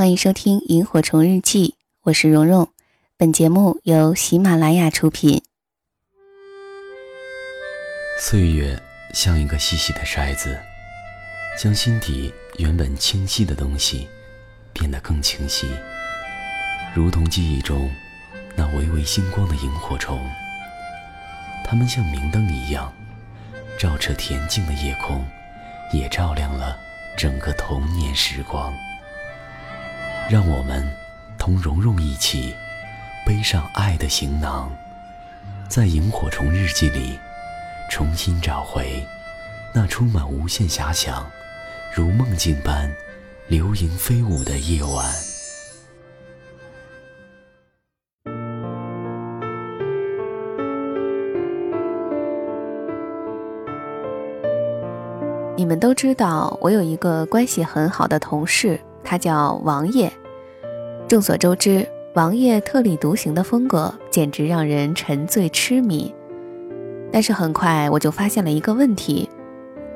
欢迎收听《萤火虫日记》，我是蓉蓉。本节目由喜马拉雅出品。岁月像一个细细的筛子，将心底原本清晰的东西变得更清晰，如同记忆中那微微星光的萤火虫。它们像明灯一样，照彻恬静的夜空，也照亮了整个童年时光。让我们同蓉蓉一起背上爱的行囊，在萤火虫日记里重新找回那充满无限遐想、如梦境般流萤飞舞的夜晚。你们都知道，我有一个关系很好的同事，他叫王爷。众所周知，王爷特立独行的风格简直让人沉醉痴迷。但是很快我就发现了一个问题：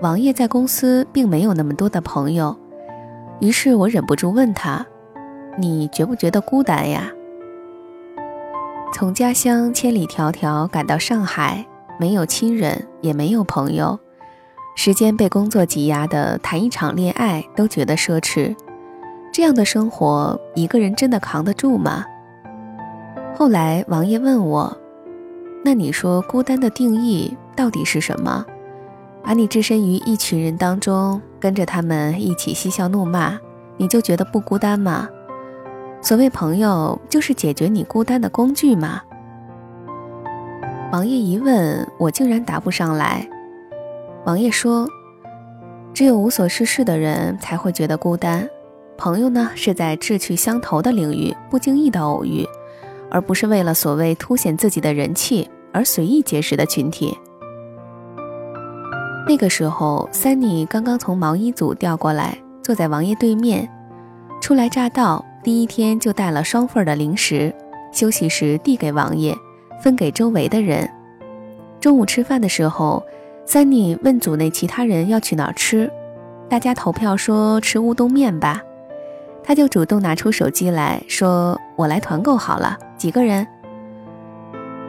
王爷在公司并没有那么多的朋友。于是我忍不住问他：“你觉不觉得孤单呀？”从家乡千里迢迢赶到上海，没有亲人，也没有朋友，时间被工作挤压的，谈一场恋爱都觉得奢侈。这样的生活，一个人真的扛得住吗？后来王爷问我：“那你说孤单的定义到底是什么？把你置身于一群人当中，跟着他们一起嬉笑怒骂，你就觉得不孤单吗？所谓朋友，就是解决你孤单的工具吗？”王爷一问，我竟然答不上来。王爷说：“只有无所事事的人才会觉得孤单。”朋友呢，是在志趣相投的领域不经意的偶遇，而不是为了所谓凸显自己的人气而随意结识的群体。那个时候，Sunny 刚刚从毛衣组调过来，坐在王爷对面。初来乍到，第一天就带了双份的零食，休息时递给王爷，分给周围的人。中午吃饭的时候，Sunny 问组内其他人要去哪儿吃，大家投票说吃乌冬面吧。他就主动拿出手机来说：“我来团购好了，几个人？”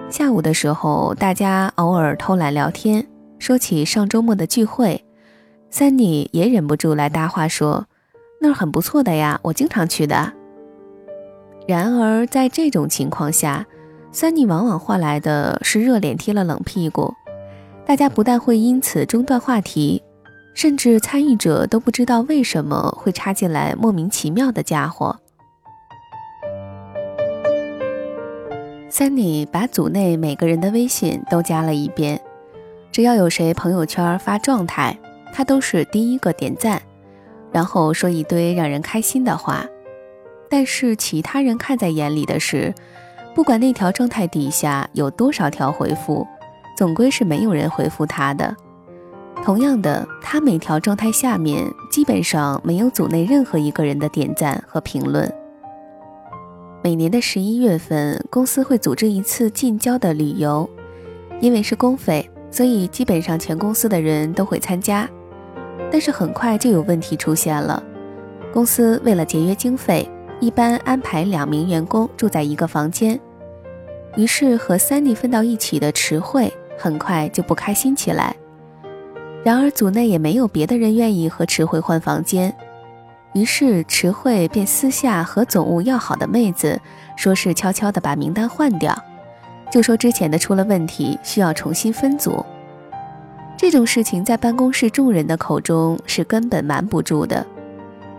下午的时候，大家偶尔偷懒聊天，说起上周末的聚会，Sunny 也忍不住来搭话说：“那儿很不错的呀，我经常去的。”然而在这种情况下，Sunny 往往换来的是热脸贴了冷屁股，大家不但会因此中断话题。甚至参与者都不知道为什么会插进来莫名其妙的家伙。Sunny 把组内每个人的微信都加了一遍，只要有谁朋友圈发状态，他都是第一个点赞，然后说一堆让人开心的话。但是其他人看在眼里的是，不管那条状态底下有多少条回复，总归是没有人回复他的。同样的，他每条状态下面基本上没有组内任何一个人的点赞和评论。每年的十一月份，公司会组织一次近郊的旅游，因为是公费，所以基本上全公司的人都会参加。但是很快就有问题出现了，公司为了节约经费，一般安排两名员工住在一个房间，于是和 Sunny 分到一起的池慧很快就不开心起来。然而，组内也没有别的人愿意和池慧换房间，于是池慧便私下和总务要好的妹子，说是悄悄地把名单换掉，就说之前的出了问题，需要重新分组。这种事情在办公室众人的口中是根本瞒不住的。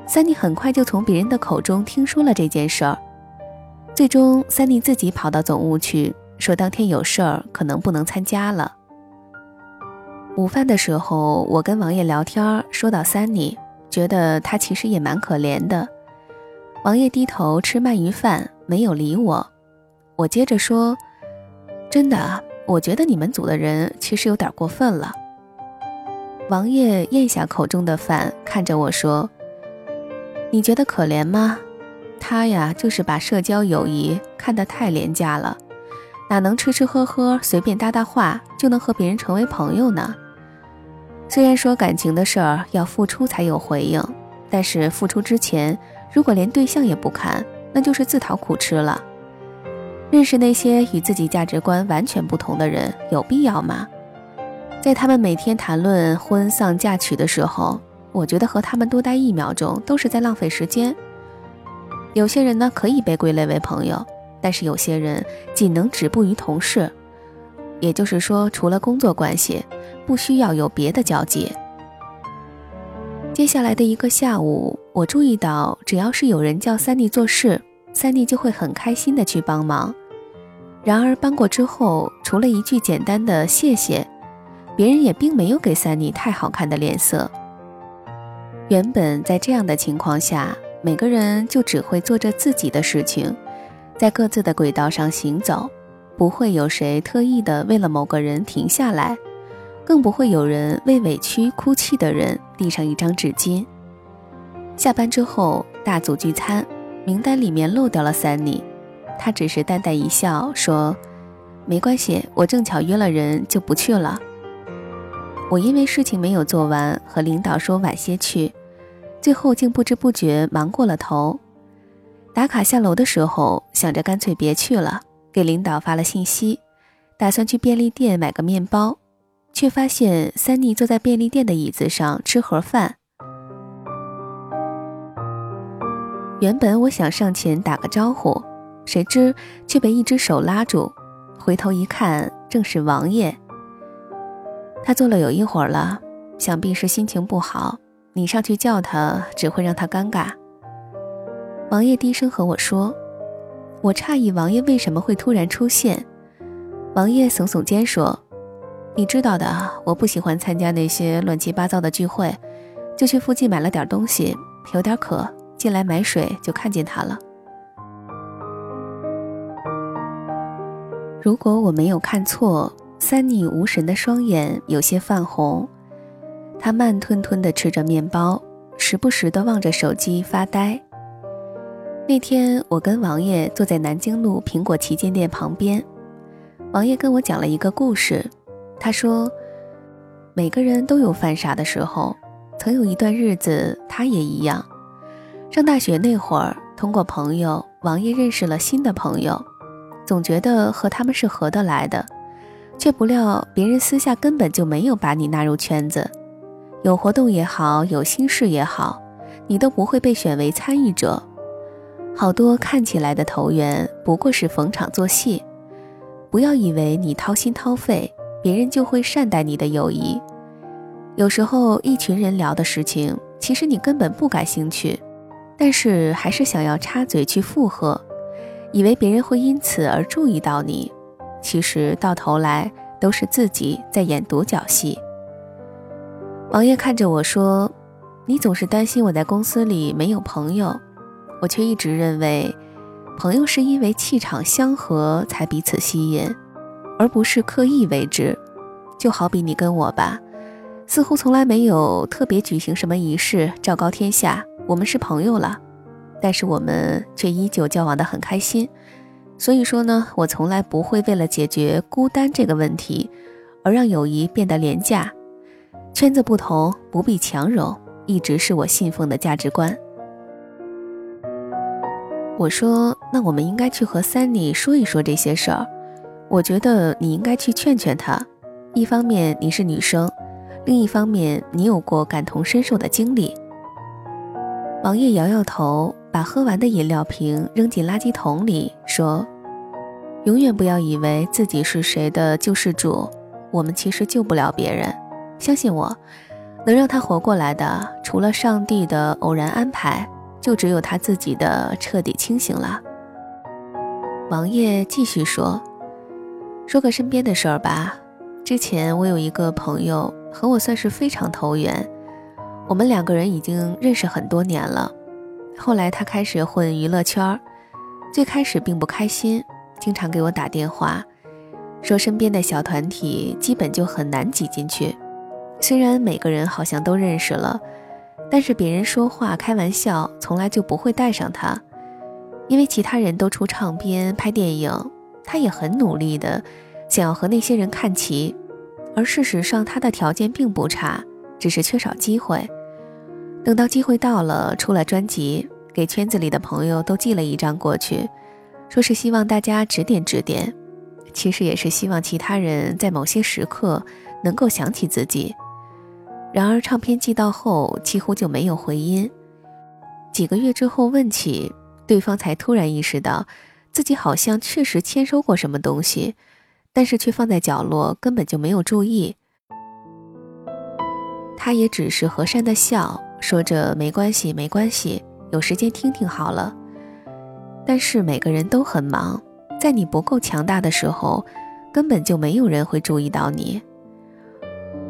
三妮很快就从别人的口中听说了这件事儿，最终三妮自己跑到总务去，说当天有事儿，可能不能参加了。午饭的时候，我跟王爷聊天，说到三妮觉得他其实也蛮可怜的。王爷低头吃鳗鱼饭，没有理我。我接着说：“真的，我觉得你们组的人其实有点过分了。”王爷咽下口中的饭，看着我说：“你觉得可怜吗？他呀，就是把社交友谊看得太廉价了，哪能吃吃喝喝，随便搭搭话就能和别人成为朋友呢？”虽然说感情的事儿要付出才有回应，但是付出之前如果连对象也不看，那就是自讨苦吃了。认识那些与自己价值观完全不同的人，有必要吗？在他们每天谈论婚丧嫁娶的时候，我觉得和他们多待一秒钟都是在浪费时间。有些人呢可以被归类为朋友，但是有些人仅能止步于同事，也就是说，除了工作关系，不需要有别的交接。接下来的一个下午，我注意到，只要是有人叫三妮做事，三妮就会很开心的去帮忙。然而搬过之后，除了一句简单的谢谢，别人也并没有给三妮太好看的脸色。原本在这样的情况下，每个人就只会做着自己的事情，在各自的轨道上行走，不会有谁特意的为了某个人停下来。更不会有人为委屈哭泣的人递上一张纸巾。下班之后大组聚餐，名单里面漏掉了三妮，他只是淡淡一笑说：“没关系，我正巧约了人，就不去了。”我因为事情没有做完，和领导说晚些去，最后竟不知不觉忙过了头。打卡下楼的时候，想着干脆别去了，给领导发了信息，打算去便利店买个面包。却发现三妮坐在便利店的椅子上吃盒饭。原本我想上前打个招呼，谁知却被一只手拉住。回头一看，正是王爷。他坐了有一会儿了，想必是心情不好。你上去叫他，只会让他尴尬。王爷低声和我说：“我诧异王爷为什么会突然出现。”王爷耸耸肩说。你知道的，我不喜欢参加那些乱七八糟的聚会，就去附近买了点东西，有点渴，进来买水就看见他了。如果我没有看错，三妮无神的双眼有些泛红，她慢吞吞地吃着面包，时不时地望着手机发呆。那天我跟王爷坐在南京路苹果旗舰店旁边，王爷跟我讲了一个故事。他说：“每个人都有犯傻的时候，曾有一段日子，他也一样。上大学那会儿，通过朋友王爷认识了新的朋友，总觉得和他们是合得来的，却不料别人私下根本就没有把你纳入圈子。有活动也好，有心事也好，你都不会被选为参与者。好多看起来的投缘，不过是逢场作戏。不要以为你掏心掏肺。”别人就会善待你的友谊。有时候，一群人聊的事情，其实你根本不感兴趣，但是还是想要插嘴去附和，以为别人会因此而注意到你。其实到头来都是自己在演独角戏。王爷看着我说：“你总是担心我在公司里没有朋友，我却一直认为，朋友是因为气场相合才彼此吸引。”而不是刻意为之，就好比你跟我吧，似乎从来没有特别举行什么仪式，昭告天下我们是朋友了，但是我们却依旧交往的很开心。所以说呢，我从来不会为了解决孤单这个问题，而让友谊变得廉价。圈子不同，不必强融，一直是我信奉的价值观。我说，那我们应该去和三妮说一说这些事儿。我觉得你应该去劝劝他，一方面你是女生，另一方面你有过感同身受的经历。王爷摇摇头，把喝完的饮料瓶扔进垃圾桶里，说：“永远不要以为自己是谁的救世主，我们其实救不了别人。相信我，能让他活过来的，除了上帝的偶然安排，就只有他自己的彻底清醒了。”王爷继续说。说个身边的事儿吧。之前我有一个朋友和我算是非常投缘，我们两个人已经认识很多年了。后来他开始混娱乐圈，最开始并不开心，经常给我打电话，说身边的小团体基本就很难挤进去。虽然每个人好像都认识了，但是别人说话开玩笑从来就不会带上他，因为其他人都出唱片、拍电影。他也很努力的想要和那些人看齐，而事实上他的条件并不差，只是缺少机会。等到机会到了，出了专辑，给圈子里的朋友都寄了一张过去，说是希望大家指点指点，其实也是希望其他人在某些时刻能够想起自己。然而唱片寄到后，几乎就没有回音。几个月之后问起，对方才突然意识到，自己好像确实签收过什么东西，但是却放在角落，根本就没有注意。他也只是和善的笑，说着没关系，没关系，有时间听听好了。但是每个人都很忙，在你不够强大的时候，根本就没有人会注意到你。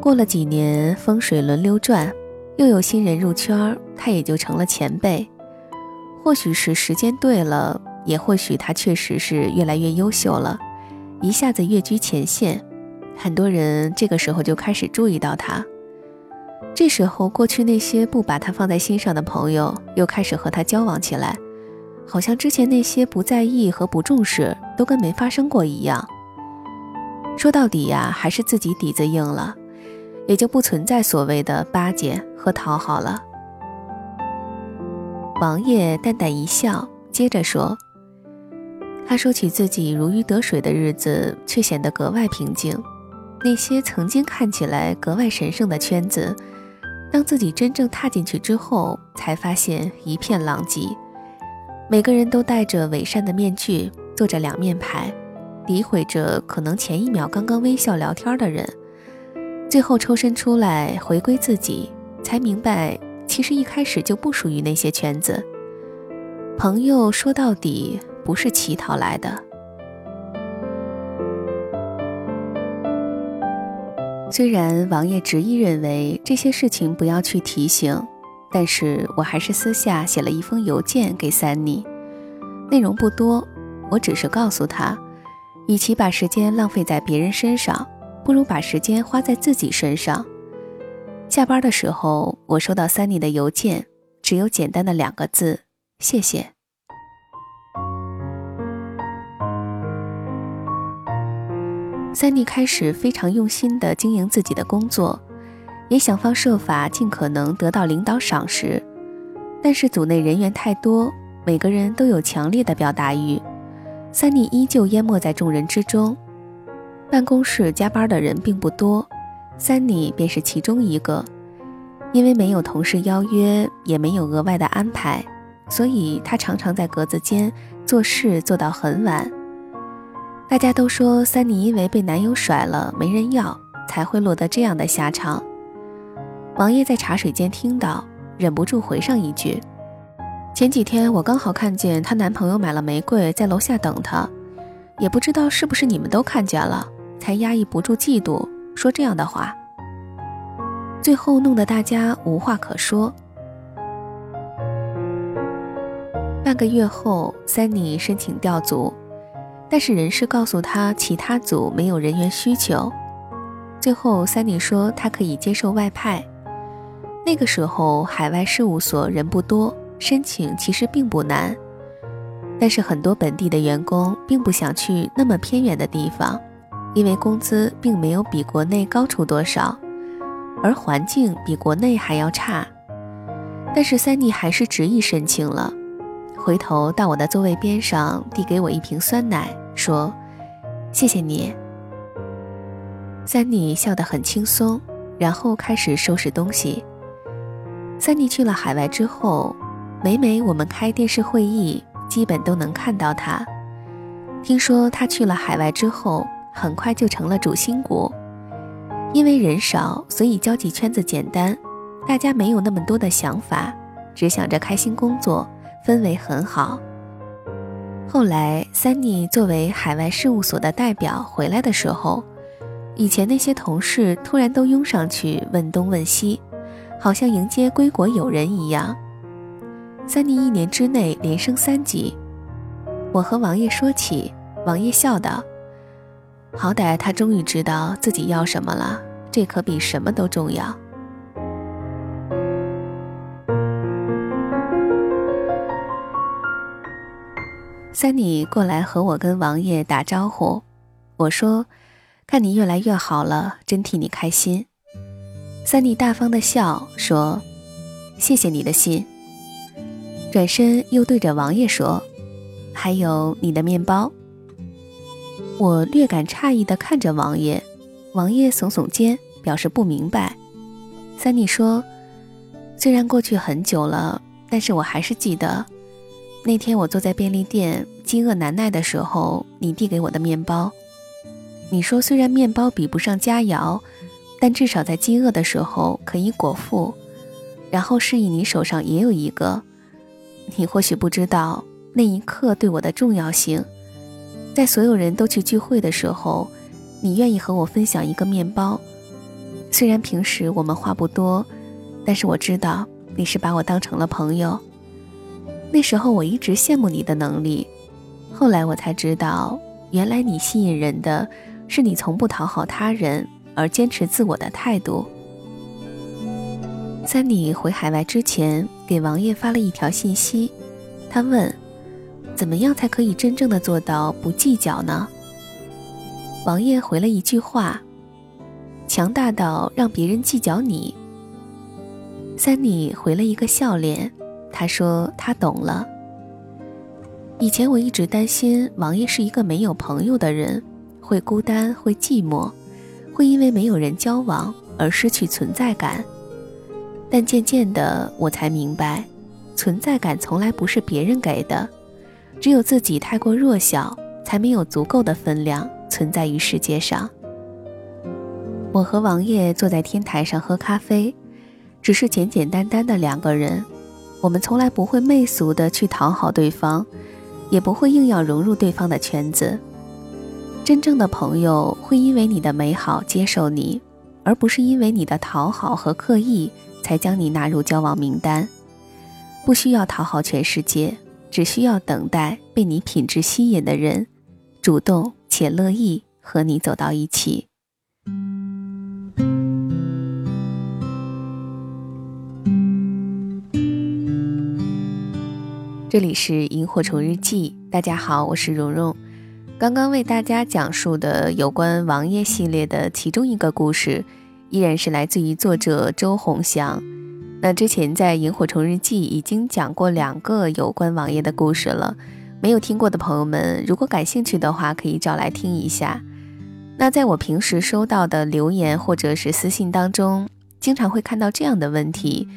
过了几年，风水轮流转，又有新人入圈，他也就成了前辈。或许是时间对了，也或许他确实是越来越优秀了，一下子跃居前线，很多人这个时候就开始注意到他。这时候，过去那些不把他放在心上的朋友又开始和他交往起来，好像之前那些不在意和不重视都跟没发生过一样。说到底呀，还是自己底子硬了，也就不存在所谓的巴结和讨好了。王爷淡淡一笑，接着说：“他说起自己如鱼得水的日子，却显得格外平静。”那些曾经看起来格外神圣的圈子，当自己真正踏进去之后，才发现一片狼藉。每个人都戴着伪善的面具，做着两面牌，诋毁着可能前一秒刚刚微笑聊天的人，最后抽身出来回归自己，才明白其实一开始就不属于那些圈子。朋友说到底不是乞讨来的。虽然王爷执意认为这些事情不要去提醒，但是我还是私下写了一封邮件给三妮，内容不多，我只是告诉他，与其把时间浪费在别人身上，不如把时间花在自己身上。下班的时候，我收到三妮的邮件，只有简单的两个字：谢谢。三妮开始非常用心地经营自己的工作，也想方设法尽可能得到领导赏识。但是组内人员太多，每个人都有强烈的表达欲，三妮依旧淹没在众人之中。办公室加班的人并不多，三妮便是其中一个。因为没有同事邀约，也没有额外的安排，所以她常常在格子间做事做到很晚。大家都说三妮因为被男友甩了没人要，才会落得这样的下场。王爷在茶水间听到，忍不住回上一句：“前几天我刚好看见她男朋友买了玫瑰在楼下等她，也不知道是不是你们都看见了，才压抑不住嫉妒说这样的话。”最后弄得大家无话可说。半个月后，三妮申请调组。但是人事告诉他，其他组没有人员需求。最后，三妮说他可以接受外派。那个时候，海外事务所人不多，申请其实并不难。但是很多本地的员工并不想去那么偏远的地方，因为工资并没有比国内高出多少，而环境比国内还要差。但是三妮还是执意申请了。回头到我的座位边上，递给我一瓶酸奶，说：“谢谢你。”三妮笑得很轻松，然后开始收拾东西。三妮去了海外之后，每每我们开电视会议，基本都能看到她。听说她去了海外之后，很快就成了主心骨。因为人少，所以交际圈子简单，大家没有那么多的想法，只想着开心工作。氛围很好。后来，三妮作为海外事务所的代表回来的时候，以前那些同事突然都拥上去问东问西，好像迎接归国友人一样。三妮一年之内连升三级。我和王爷说起，王爷笑道：“好歹他终于知道自己要什么了，这可比什么都重要。”三妮过来和我跟王爷打招呼，我说：“看你越来越好了，真替你开心。”三妮大方的笑说：“谢谢你的心。”转身又对着王爷说：“还有你的面包。”我略感诧异地看着王爷，王爷耸耸肩，表示不明白。三妮说：“虽然过去很久了，但是我还是记得，那天我坐在便利店，饥饿难耐的时候，你递给我的面包。你说，虽然面包比不上佳肴。”但至少在饥饿的时候可以果腹，然后示意你手上也有一个。你或许不知道那一刻对我的重要性。在所有人都去聚会的时候，你愿意和我分享一个面包。虽然平时我们话不多，但是我知道你是把我当成了朋友。那时候我一直羡慕你的能力，后来我才知道，原来你吸引人的是你从不讨好他人。而坚持自我的态度。在你回海外之前，给王爷发了一条信息，他问：“怎么样才可以真正的做到不计较呢？”王爷回了一句话：“强大到让别人计较你。”三妮回了一个笑脸，他说：“他懂了。以前我一直担心王爷是一个没有朋友的人，会孤单，会寂寞。”会因为没有人交往而失去存在感，但渐渐的我才明白，存在感从来不是别人给的，只有自己太过弱小，才没有足够的分量存在于世界上。我和王爷坐在天台上喝咖啡，只是简简单单的两个人，我们从来不会媚俗的去讨好对方，也不会硬要融入对方的圈子。真正的朋友会因为你的美好接受你，而不是因为你的讨好和刻意才将你纳入交往名单。不需要讨好全世界，只需要等待被你品质吸引的人，主动且乐意和你走到一起。这里是萤火虫日记，大家好，我是蓉蓉。刚刚为大家讲述的有关王爷系列的其中一个故事，依然是来自于作者周鸿祥。那之前在《萤火虫日记》已经讲过两个有关王爷的故事了，没有听过的朋友们，如果感兴趣的话，可以找来听一下。那在我平时收到的留言或者是私信当中，经常会看到这样的问题，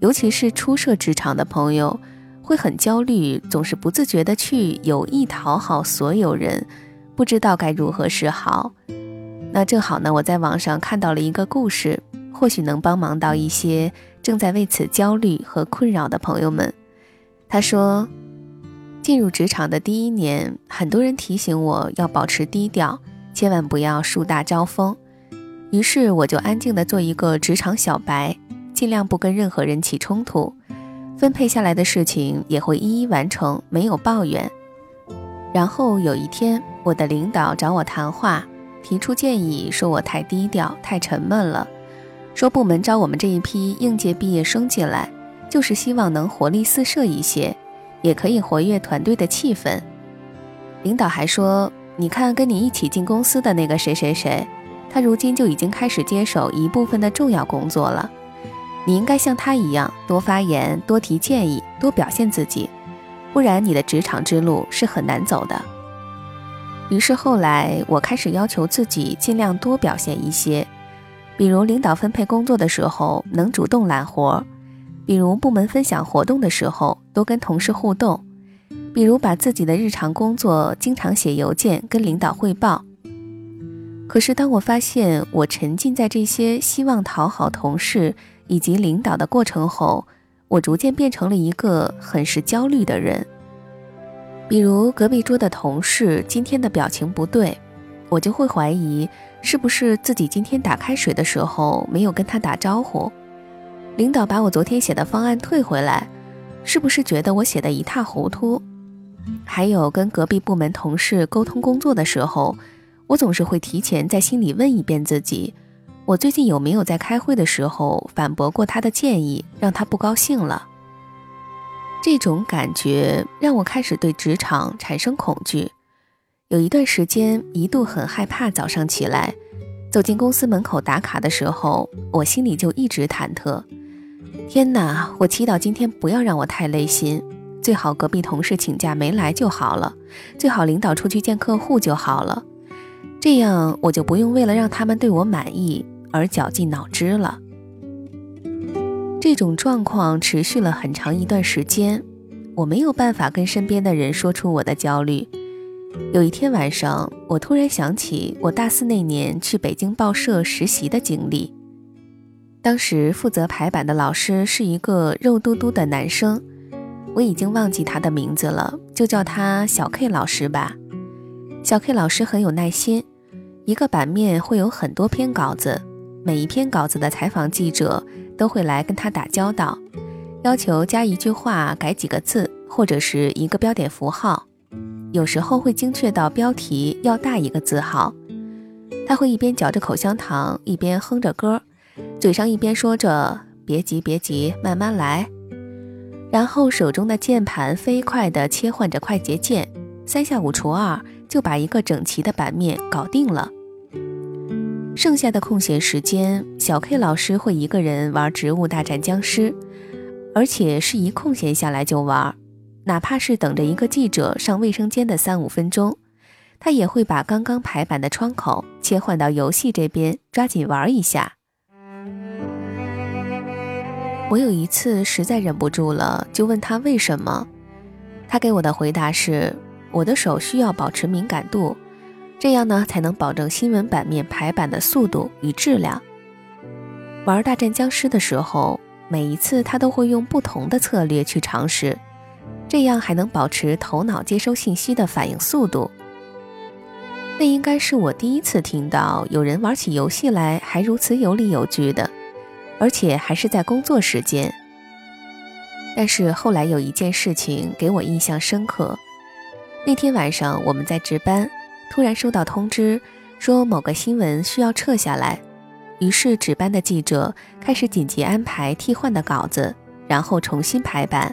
尤其是初涉职场的朋友。会很焦虑，总是不自觉的去有意讨好所有人，不知道该如何是好。那正好呢，我在网上看到了一个故事，或许能帮忙到一些正在为此焦虑和困扰的朋友们。他说，进入职场的第一年，很多人提醒我要保持低调，千万不要树大招风。于是我就安静的做一个职场小白，尽量不跟任何人起冲突。分配下来的事情也会一一完成，没有抱怨。然后有一天，我的领导找我谈话，提出建议，说我太低调、太沉闷了，说部门招我们这一批应届毕业生进来，就是希望能活力四射一些，也可以活跃团队的气氛。领导还说，你看跟你一起进公司的那个谁谁谁，他如今就已经开始接手一部分的重要工作了。你应该像他一样多发言、多提建议、多表现自己，不然你的职场之路是很难走的。于是后来我开始要求自己尽量多表现一些，比如领导分配工作的时候能主动揽活，比如部门分享活动的时候多跟同事互动，比如把自己的日常工作经常写邮件跟领导汇报。可是当我发现我沉浸在这些希望讨好同事。以及领导的过程后，我逐渐变成了一个很是焦虑的人。比如隔壁桌的同事今天的表情不对，我就会怀疑是不是自己今天打开水的时候没有跟他打招呼。领导把我昨天写的方案退回来，是不是觉得我写的一塌糊涂？还有跟隔壁部门同事沟通工作的时候，我总是会提前在心里问一遍自己。我最近有没有在开会的时候反驳过他的建议，让他不高兴了？这种感觉让我开始对职场产生恐惧。有一段时间，一度很害怕早上起来走进公司门口打卡的时候，我心里就一直忐忑。天哪！我祈祷今天不要让我太累心，最好隔壁同事请假没来就好了，最好领导出去见客户就好了，这样我就不用为了让他们对我满意而绞尽脑汁了。这种状况持续了很长一段时间，我没有办法跟身边的人说出我的焦虑。有一天晚上，我突然想起我大四那年去北京报社实习的经历。当时负责排版的老师是一个肉嘟嘟的男生，我已经忘记他的名字了，就叫他小 K 老师吧。小 K 老师很有耐心，一个版面会有很多篇稿子，每一篇稿子的采访记者都会来跟他打交道，要求加一句话、改几个字或者是一个标点符号，有时候会精确到标题要大一个字号。他会一边嚼着口香糖，一边哼着歌。嘴上一边说着“别急，别急，慢慢来”，然后手中的键盘飞快地切换着快捷键，三下五除二就把一个整齐的版面搞定了。剩下的空闲时间，小 K 老师会一个人玩《植物大战僵尸》，而且是一空闲下来就玩，哪怕是等着一个记者上卫生间的三五分钟，他也会把刚刚排版的窗口切换到游戏这边，抓紧玩一下。我有一次实在忍不住了，就问他为什么。他给我的回答是：我的手需要保持敏感度，这样呢才能保证新闻版面排版的速度与质量。玩大战僵尸的时候，每一次他都会用不同的策略去尝试，这样还能保持头脑接收信息的反应速度。那应该是我第一次听到有人玩起游戏来还如此有理有据的。而且还是在工作时间。但是后来有一件事情给我印象深刻。那天晚上我们在值班，突然收到通知，说某个新闻需要撤下来。于是值班的记者开始紧急安排替换的稿子，然后重新排版。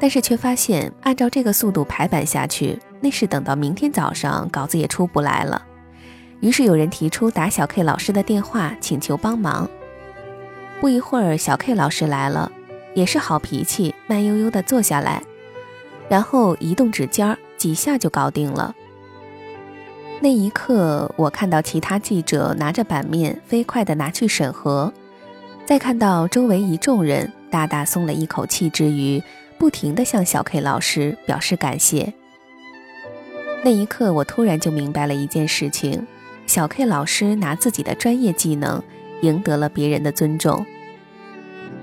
但是却发现，按照这个速度排版下去，那是等到明天早上稿子也出不来了。于是有人提出打小 K 老师的电话，请求帮忙。不一会儿，小 K 老师来了，也是好脾气，慢悠悠地坐下来，然后移动指尖儿，几下就搞定了。那一刻，我看到其他记者拿着版面飞快地拿去审核，再看到周围一众人大大松了一口气之余，不停地向小 K 老师表示感谢。那一刻，我突然就明白了一件事情：小 K 老师拿自己的专业技能。赢得了别人的尊重，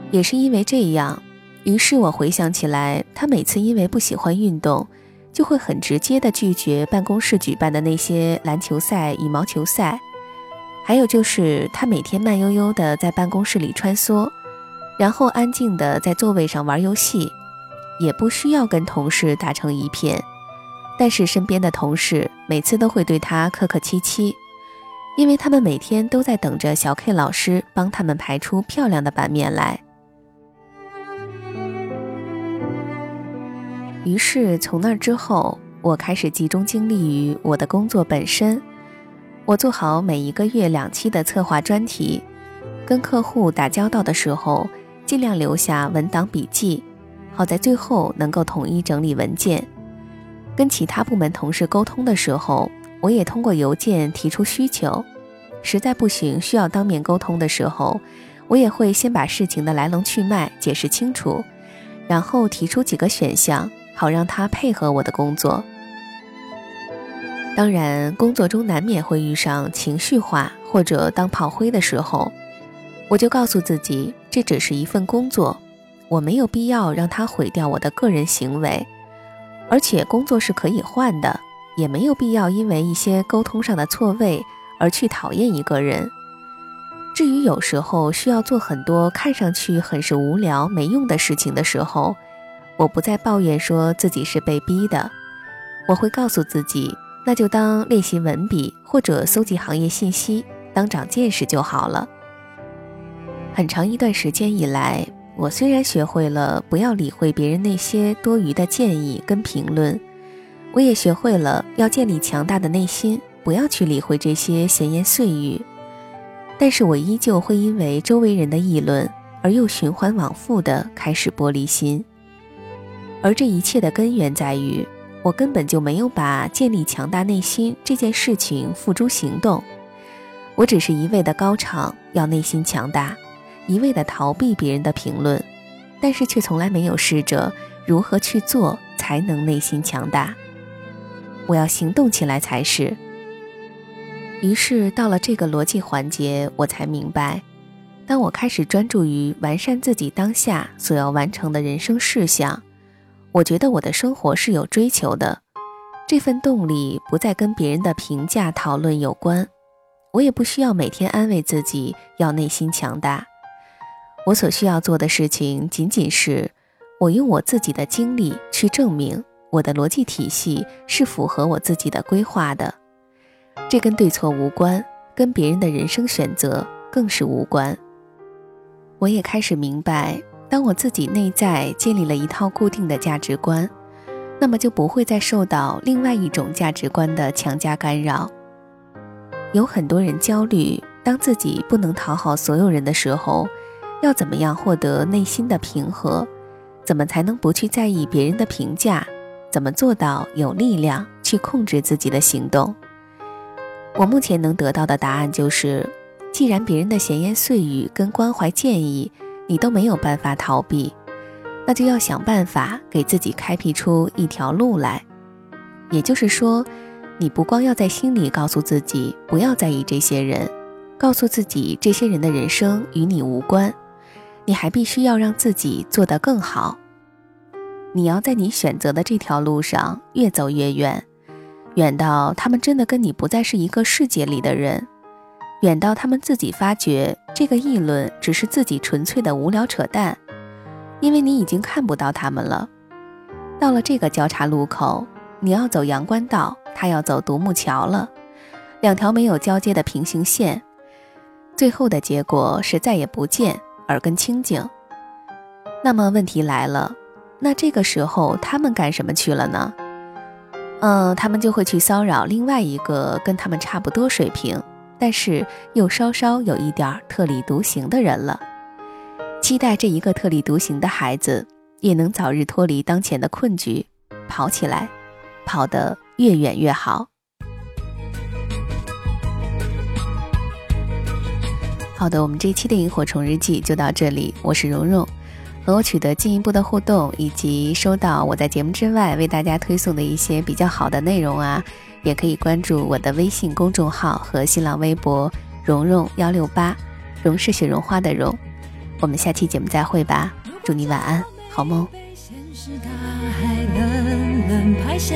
也是因为这样，于是我回想起来，他每次因为不喜欢运动，就会很直接的拒绝办公室举办的那些篮球赛、羽毛球赛，还有就是他每天慢悠悠的在办公室里穿梭，然后安静的在座位上玩游戏，也不需要跟同事打成一片，但是身边的同事每次都会对他客客气气。因为他们每天都在等着小 K 老师帮他们排出漂亮的版面来，于是从那之后，我开始集中精力于我的工作本身。我做好每一个月两期的策划专题，跟客户打交道的时候，尽量留下文档笔记，好在最后能够统一整理文件。跟其他部门同事沟通的时候。我也通过邮件提出需求，实在不行需要当面沟通的时候，我也会先把事情的来龙去脉解释清楚，然后提出几个选项，好让他配合我的工作。当然，工作中难免会遇上情绪化或者当炮灰的时候，我就告诉自己，这只是一份工作，我没有必要让他毁掉我的个人行为，而且工作是可以换的。也没有必要因为一些沟通上的错位而去讨厌一个人。至于有时候需要做很多看上去很是无聊没用的事情的时候，我不再抱怨说自己是被逼的，我会告诉自己，那就当练习文笔或者搜集行业信息，当长见识就好了。很长一段时间以来，我虽然学会了不要理会别人那些多余的建议跟评论。我也学会了要建立强大的内心，不要去理会这些闲言碎语。但是我依旧会因为周围人的议论而又循环往复的开始玻璃心。而这一切的根源在于，我根本就没有把建立强大内心这件事情付诸行动。我只是一味的高唱要内心强大，一味的逃避别人的评论，但是却从来没有试着如何去做才能内心强大。我要行动起来才是。于是到了这个逻辑环节，我才明白，当我开始专注于完善自己当下所要完成的人生事项。我觉得我的生活是有追求的，这份动力不再跟别人的评价讨论有关，我也不需要每天安慰自己要内心强大。我所需要做的事情仅仅是，我用我自己的经历去证明我的逻辑体系是符合我自己的规划的，这跟对错无关，跟别人的人生选择更是无关。我也开始明白。当我自己内在建立了一套固定的价值观，那么就不会再受到另外一种价值观的强加干扰。有很多人焦虑，当自己不能讨好所有人的时候，要怎么样获得内心的平和？怎么才能不去在意别人的评价？怎么做到有力量去控制自己的行动？我目前能得到的答案就是：既然别人的闲言碎语跟关怀建议，你都没有办法逃避，那就要想办法给自己开辟出一条路来。也就是说，你不光要在心里告诉自己不要在意这些人，告诉自己这些人的人生与你无关，你还必须要让自己做得更好。你要在你选择的这条路上越走越远，远到他们真的跟你不再是一个世界里的人。远到他们自己发觉这个议论只是自己纯粹的无聊扯淡，因为你已经看不到他们了。到了这个交叉路口，你要走阳关道，他要走独木桥了，两条没有交接的平行线，最后的结果是再也不见，耳根清净。那么问题来了，那这个时候他们干什么去了呢？嗯，他们就会去骚扰另外一个跟他们差不多水平。但是又稍稍有一点特立独行的人了，期待这一个特立独行的孩子也能早日脱离当前的困局，跑起来，跑得越远越好。好的，我们这期的萤火虫日记就到这里，我是蓉蓉，和我取得进一步的互动，以及收到我在节目之外为大家推送的一些比较好的内容啊。也可以关注我的微信公众号和新浪微博“蓉蓉幺六八”，蓉是雪绒花的蓉。我们下期节目再会吧，祝你晚安，好梦。现实大海能不能拍下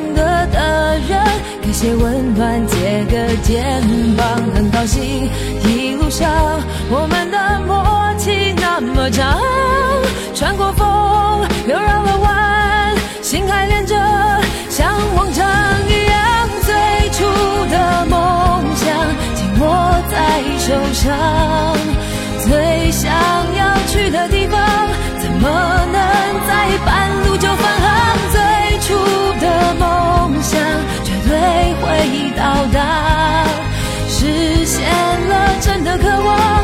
人，给些温暖，借个肩膀。很高兴一路上我们的默契那么长，穿过风，又绕了弯，心还连着，像往常一样。最初的梦想紧握在手上。最想要去的地方，怎么能在半路达。实现了真的渴望，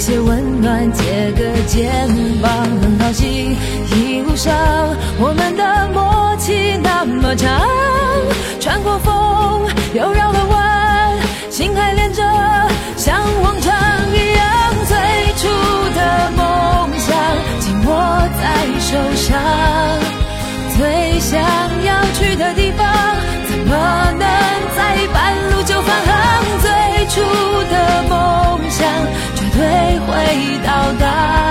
些温暖，借个肩膀，很高兴一路上我们的默契那么长，穿过风又绕了弯，心还连着，像往常一样，最初的梦想紧握在手上，最想要去的地方，怎么能在半路就返航？最初的。会到达，